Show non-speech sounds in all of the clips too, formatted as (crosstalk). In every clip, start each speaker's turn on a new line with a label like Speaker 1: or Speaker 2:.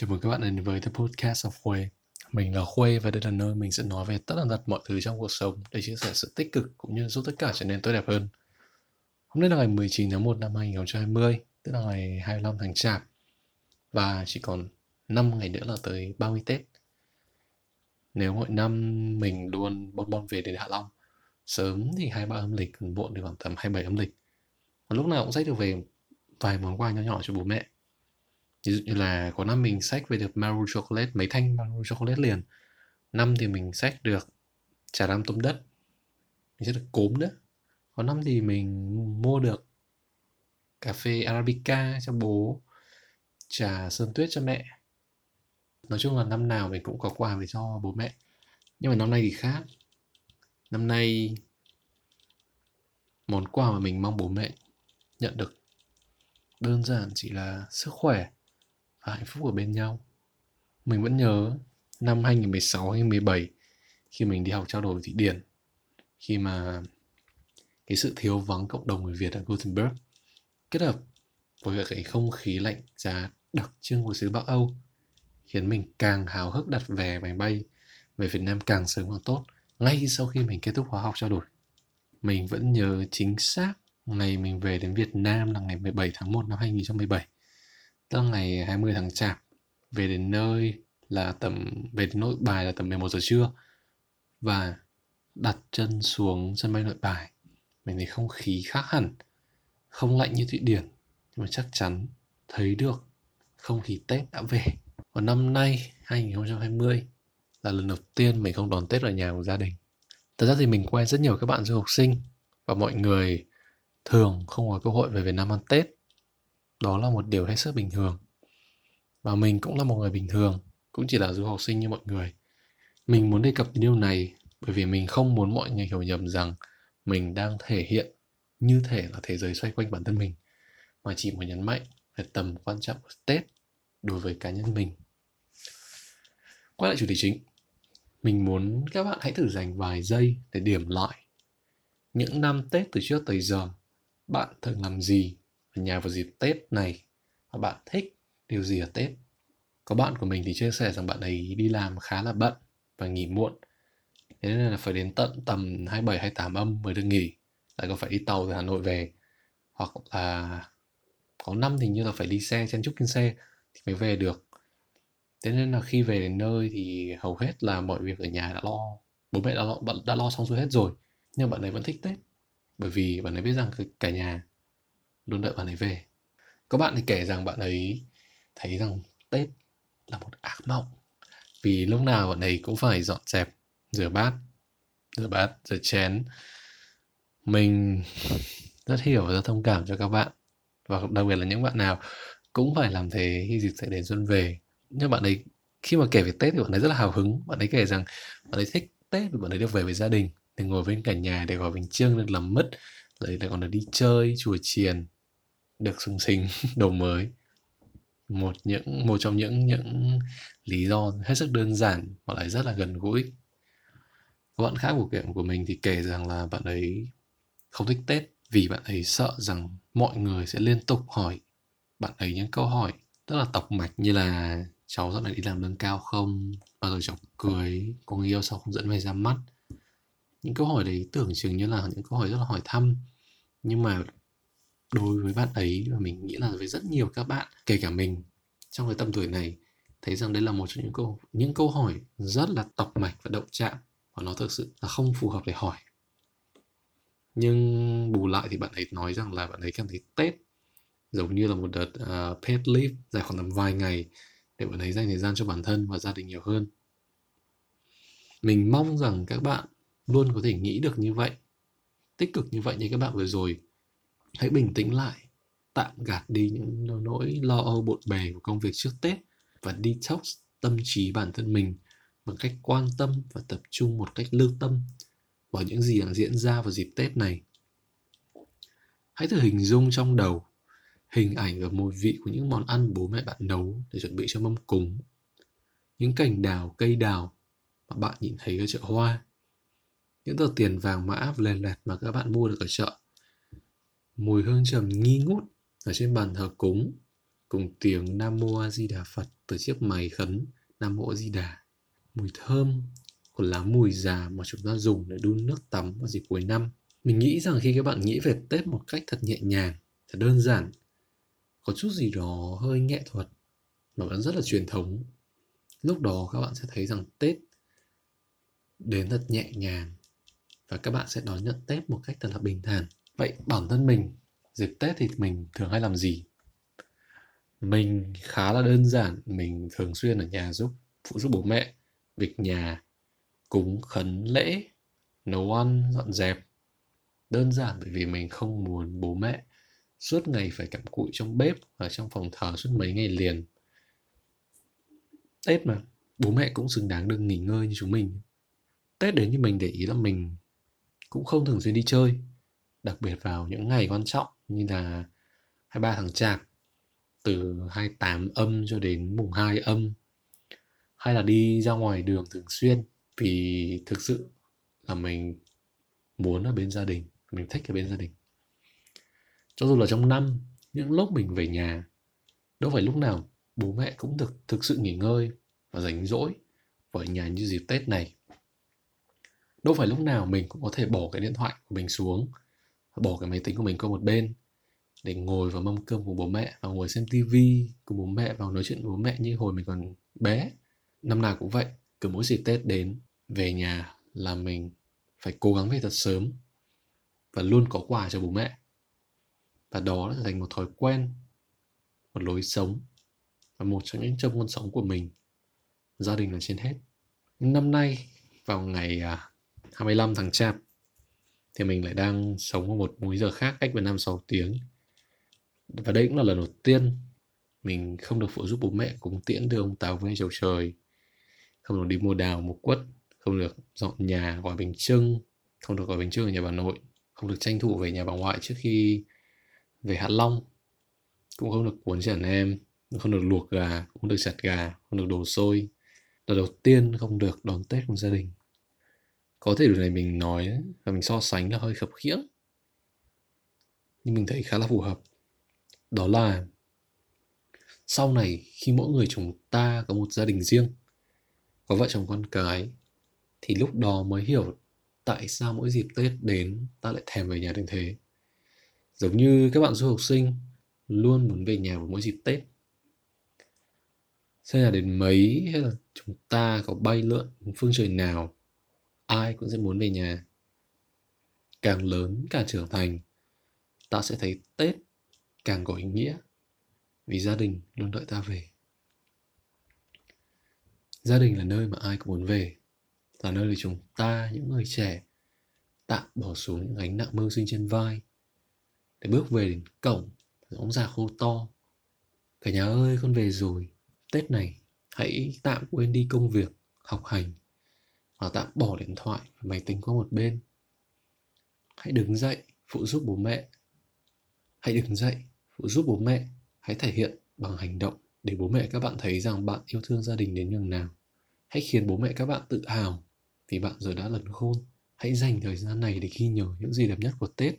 Speaker 1: Chào mừng các bạn đến với The Podcast of Khuê. Mình là Khuê và đây là nơi mình sẽ nói về tất cả tật mọi thứ trong cuộc sống để chia sẻ sự tích cực cũng như giúp tất cả trở nên tốt đẹp hơn. Hôm nay là ngày 19 tháng 1 năm 2020, tức là ngày 25 tháng Chạp và chỉ còn 5 ngày nữa là tới 30 Tết. Nếu mỗi năm mình luôn bon bon về đến Hạ Long, sớm thì 23 âm lịch, còn muộn thì khoảng tầm 27 âm lịch. Và lúc nào cũng sẽ được về vài món quà nhỏ nhỏ cho bố mẹ ví dụ như là có năm mình xách về được Maru Chocolate, mấy thanh Maru Chocolate liền. Năm thì mình xách được trà đam tôm đất. Mình sẽ được cốm nữa. Có năm thì mình mua được cà phê Arabica cho bố, trà sơn tuyết cho mẹ. Nói chung là năm nào mình cũng có quà về cho bố mẹ. Nhưng mà năm nay thì khác. Năm nay, món quà mà mình mong bố mẹ nhận được đơn giản chỉ là sức khỏe và hạnh phúc ở bên nhau. Mình vẫn nhớ năm 2016 hay 17 khi mình đi học trao đổi Thụy Điển, khi mà cái sự thiếu vắng cộng đồng người Việt ở Gothenburg kết hợp với cái không khí lạnh giá đặc trưng của xứ Bắc Âu khiến mình càng háo hức đặt vé máy bay về Việt Nam càng sớm càng tốt ngay sau khi mình kết thúc khóa học trao đổi. Mình vẫn nhớ chính xác ngày mình về đến Việt Nam là ngày 17 tháng 1 năm 2017 tức là ngày 20 tháng chạp, về đến nơi là tầm, về đến nội bài là tầm 11 giờ trưa. Và đặt chân xuống sân bay nội bài. Mình thấy không khí khác hẳn, không lạnh như thụy điển. Nhưng mà chắc chắn thấy được không khí tết đã về. Và năm nay 2020 là lần đầu tiên mình không đón tết ở nhà của gia đình. Thật ra thì mình quen rất nhiều các bạn du học sinh và mọi người thường không có cơ hội về Việt Nam ăn Tết đó là một điều hết sức bình thường. Và mình cũng là một người bình thường, cũng chỉ là du học sinh như mọi người. Mình muốn đề cập đến điều này bởi vì mình không muốn mọi người hiểu nhầm rằng mình đang thể hiện như thể là thế giới xoay quanh bản thân mình, mà chỉ muốn nhấn mạnh về tầm quan trọng của tết đối với cá nhân mình. Quay lại chủ đề chính, mình muốn các bạn hãy thử dành vài giây để điểm lại những năm tết từ trước tới giờ, bạn thường làm gì ở nhà vào dịp Tết này và bạn thích điều gì ở Tết. Có bạn của mình thì chia sẻ rằng bạn ấy đi làm khá là bận và nghỉ muộn. Thế nên là phải đến tận tầm 27 28 âm mới được nghỉ. Lại còn phải đi tàu từ Hà Nội về. Hoặc là có năm thì như là phải đi xe chen chúc trên xe thì mới về được. Thế nên là khi về đến nơi thì hầu hết là mọi việc ở nhà đã lo bố mẹ đã lo, đã lo xong xuôi hết rồi nhưng bạn ấy vẫn thích Tết bởi vì bạn ấy biết rằng cả nhà luôn đợi bạn ấy về. Có bạn thì kể rằng bạn ấy thấy rằng tết là một ác mộng, vì lúc nào bạn ấy cũng phải dọn dẹp, rửa bát rửa bát, rửa chén. Mình (laughs) rất hiểu và rất thông cảm cho các bạn, và đặc biệt là những bạn nào cũng phải làm thế khi dịp sẽ đến xuân về. Nhưng bạn ấy, khi mà kể về tết thì bạn ấy rất là hào hứng. Bạn ấy kể rằng bạn ấy thích tết vì bạn ấy được về với gia đình được ngồi bên cả nhà, để gói bánh trưng được làm mứt, lấy lại còn được đi chơi, chùa chiền được sung sinh, (laughs) đầu mới. Một những, một trong những những lý do hết sức đơn giản mà lại rất là gần gũi. Các bạn khác của kiện của mình thì kể rằng là bạn ấy không thích tết vì bạn ấy sợ rằng mọi người sẽ liên tục hỏi bạn ấy những câu hỏi rất là tọc mạch như là cháu dạo này đi làm lương cao không? Bao giờ cháu cưới? Có người yêu sao không dẫn về ra mắt? Những câu hỏi đấy tưởng chừng như là những câu hỏi rất là hỏi thăm. Nhưng mà đối với bạn ấy và mình nghĩ là với rất nhiều các bạn kể cả mình trong cái tầm tuổi này thấy rằng đây là một trong những câu những câu hỏi rất là tọc mạch và động chạm và nó thực sự là không phù hợp để hỏi. Nhưng bù lại thì bạn ấy nói rằng là bạn ấy cảm thấy tết giống như là một đợt à, uh, paid leave dài khoảng tầm vài ngày để bạn ấy dành thời gian cho bản thân và gia đình nhiều hơn. Mình mong rằng các bạn luôn có thể nghĩ được như vậy tích cực như vậy như các bạn vừa rồi hãy bình tĩnh lại, tạm gạt đi những nỗi lo âu bộn bề của công việc trước tết và detox tâm trí bản thân mình bằng cách quan tâm và tập trung một cách lương tâm vào những gì đang diễn ra vào dịp tết này. Hãy thử hình dung trong đầu hình ảnh và mùi vị của những món ăn bố mẹ bạn nấu để chuẩn bị cho mâm cúng. Những cành đào, cây đào mà bạn nhìn thấy ở chợ hoa. Những tờ tiền vàng mã lèn lẹt mà các bạn mua được ở chợ mùi hương trầm nghi ngút ở trên bàn thờ cúng cùng tiếng Nam Mô A Di Đà Phật từ chiếc máy khấn Nam Mô A Di Đà. Mùi thơm của lá mùi già mà chúng ta dùng để đun nước tắm vào dịp cuối năm. Mình nghĩ rằng khi các bạn nghĩ về Tết một cách thật nhẹ nhàng, thật đơn giản, có chút gì đó hơi nghệ thuật mà vẫn rất là truyền thống. Lúc đó các bạn sẽ thấy rằng Tết đến thật nhẹ nhàng và các bạn sẽ đón nhận Tết một cách thật là bình thản. Vậy bản thân mình dịp Tết thì mình thường hay làm gì? Mình khá là đơn giản, mình thường xuyên ở nhà giúp phụ giúp bố mẹ việc nhà, cúng khấn lễ, nấu ăn, dọn dẹp. Đơn giản bởi vì mình không muốn bố mẹ suốt ngày phải cặm cụi trong bếp và trong phòng thờ suốt mấy ngày liền. Tết mà, bố mẹ cũng xứng đáng được nghỉ ngơi như chúng mình. Tết đến như mình để ý là mình cũng không thường xuyên đi chơi, đặc biệt vào những ngày quan trọng như là 23 tháng Chạp, từ 28 âm cho đến mùng 2 âm, hay là đi ra ngoài đường thường xuyên vì thực sự là mình muốn ở bên gia đình, mình thích ở bên gia đình. Cho dù là trong năm, những lúc mình về nhà, đâu phải lúc nào bố mẹ cũng được thực sự nghỉ ngơi và rảnh rỗi ở nhà như dịp Tết này đâu phải lúc nào mình cũng có thể bỏ cái điện thoại của mình xuống bỏ cái máy tính của mình qua một bên để ngồi vào mâm cơm của bố mẹ và ngồi xem tivi cùng bố mẹ và nói chuyện với bố mẹ như hồi mình còn bé. Năm nào cũng vậy, cứ mỗi dịp tết đến, về nhà là mình phải cố gắng về thật sớm và luôn có quà cho bố mẹ. Và đó là thành một thói quen, một lối sống và một trong những châm ngôn sống của mình. Gia đình là trên hết. Năm nay, vào ngày à, 25 tháng Chạp thì mình lại đang sống ở một múi giờ khác cách Việt Nam 6 tiếng. Và đây cũng là lần đầu tiên mình không được phụ giúp bố mẹ cúng tiễn đưa ông Táo về chầu trời. Không được đi mua đào, mua quất, không được dọn nhà, gói bánh trưng, không được gói bánh trưng ở nhà bà nội, không được tranh thủ về nhà bà ngoại trước khi về Hạ Long. Cũng không được cuốn chả em, không được luộc gà, không được chặt gà, không được đồ xôi. Lần đầu tiên không được đón Tết cùng gia đình có thể điều này mình nói và mình so sánh là hơi khập khiễng. Nhưng mình thấy khá là phù hợp. Đó là, sau này khi mỗi người chúng ta có một gia đình riêng, có vợ chồng con cái, thì lúc đó mới hiểu tại sao mỗi dịp tết đến ta lại thèm về nhà đến thế. Giống như các bạn du học sinh luôn muốn về nhà vào mỗi dịp tết. Xem là đến mấy hay là chúng ta có bay lượn phương trời nào ai cũng sẽ muốn về nhà. Càng lớn càng trưởng thành, ta sẽ thấy tết càng có ý nghĩa vì gia đình luôn đợi ta về. Gia đình là nơi mà ai cũng muốn về, là nơi để chúng ta, những người trẻ tạm bỏ xuống những gánh nặng mưu sinh trên vai để bước về đến cổng ống già khô to. Cả nhà ơi, con về rồi. Tết này, hãy tạm quên đi công việc, học hành và tạm bỏ điện thoại và máy tính qua một bên. Hãy đứng dậy, phụ giúp bố mẹ. Hãy đứng dậy, phụ giúp bố mẹ. Hãy thể hiện bằng hành động để bố mẹ các bạn thấy rằng bạn yêu thương gia đình đến nhường nào. Hãy khiến bố mẹ các bạn tự hào vì bạn giờ đã lần khôn. Hãy dành thời gian này để ghi nhớ những gì đẹp nhất của tết.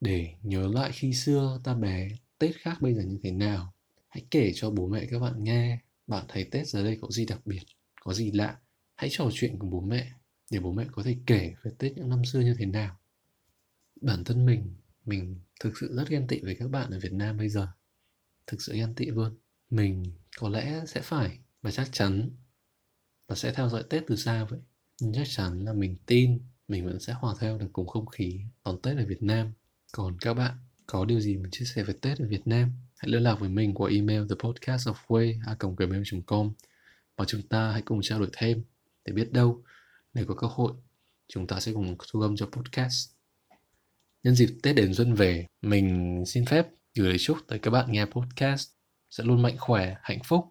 Speaker 1: Để nhớ lại khi xưa ta bé, tết khác bây giờ như thế nào. Hãy kể cho bố mẹ các bạn nghe, bạn thấy tết giờ đây có gì đặc biệt, có gì lạ hãy trò chuyện cùng bố mẹ để bố mẹ có thể kể về Tết những năm xưa như thế nào. Bản thân mình, mình thực sự rất ghen tị với các bạn ở Việt Nam bây giờ. Thực sự ghen tị luôn. Mình có lẽ sẽ phải và chắc chắn là sẽ theo dõi Tết từ xa vậy. Nhưng chắc chắn là mình tin mình vẫn sẽ hòa theo được cùng không khí đón Tết ở Việt Nam. Còn các bạn có điều gì muốn chia sẻ về Tết ở Việt Nam? Hãy liên lạc với mình qua email thepodcastofway.com và chúng ta hãy cùng trao đổi thêm để biết đâu nếu có cơ hội chúng ta sẽ cùng thu âm cho podcast. Nhân dịp tết đến xuân về mình xin phép gửi lời chúc tới các bạn nghe podcast sẽ luôn mạnh khỏe hạnh phúc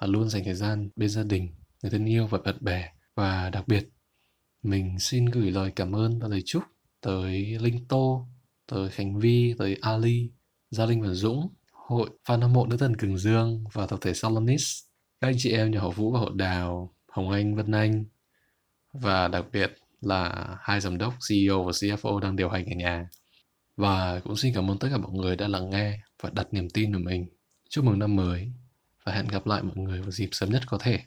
Speaker 1: và luôn dành thời gian bên gia đình người thân yêu và bạn bè. Và đặc biệt mình xin gửi lời cảm ơn và lời chúc tới Linh Tô, tới Khánh Vi, tới Ali, Gia Linh và Dũng, hội fan hâm mộ nữ thần Cường Dương và tập thể Salonis, các anh chị em nhà họ Vũ và họ Đào, Hồng Anh, Vân Anh và đặc biệt là hai giám đốc CEO và CFO đang điều hành ở nhà. Và cũng xin cảm ơn tất cả mọi người đã lắng nghe và đặt niềm tin vào mình. Chúc mừng năm mới và hẹn gặp lại mọi người vào dịp sớm nhất có thể.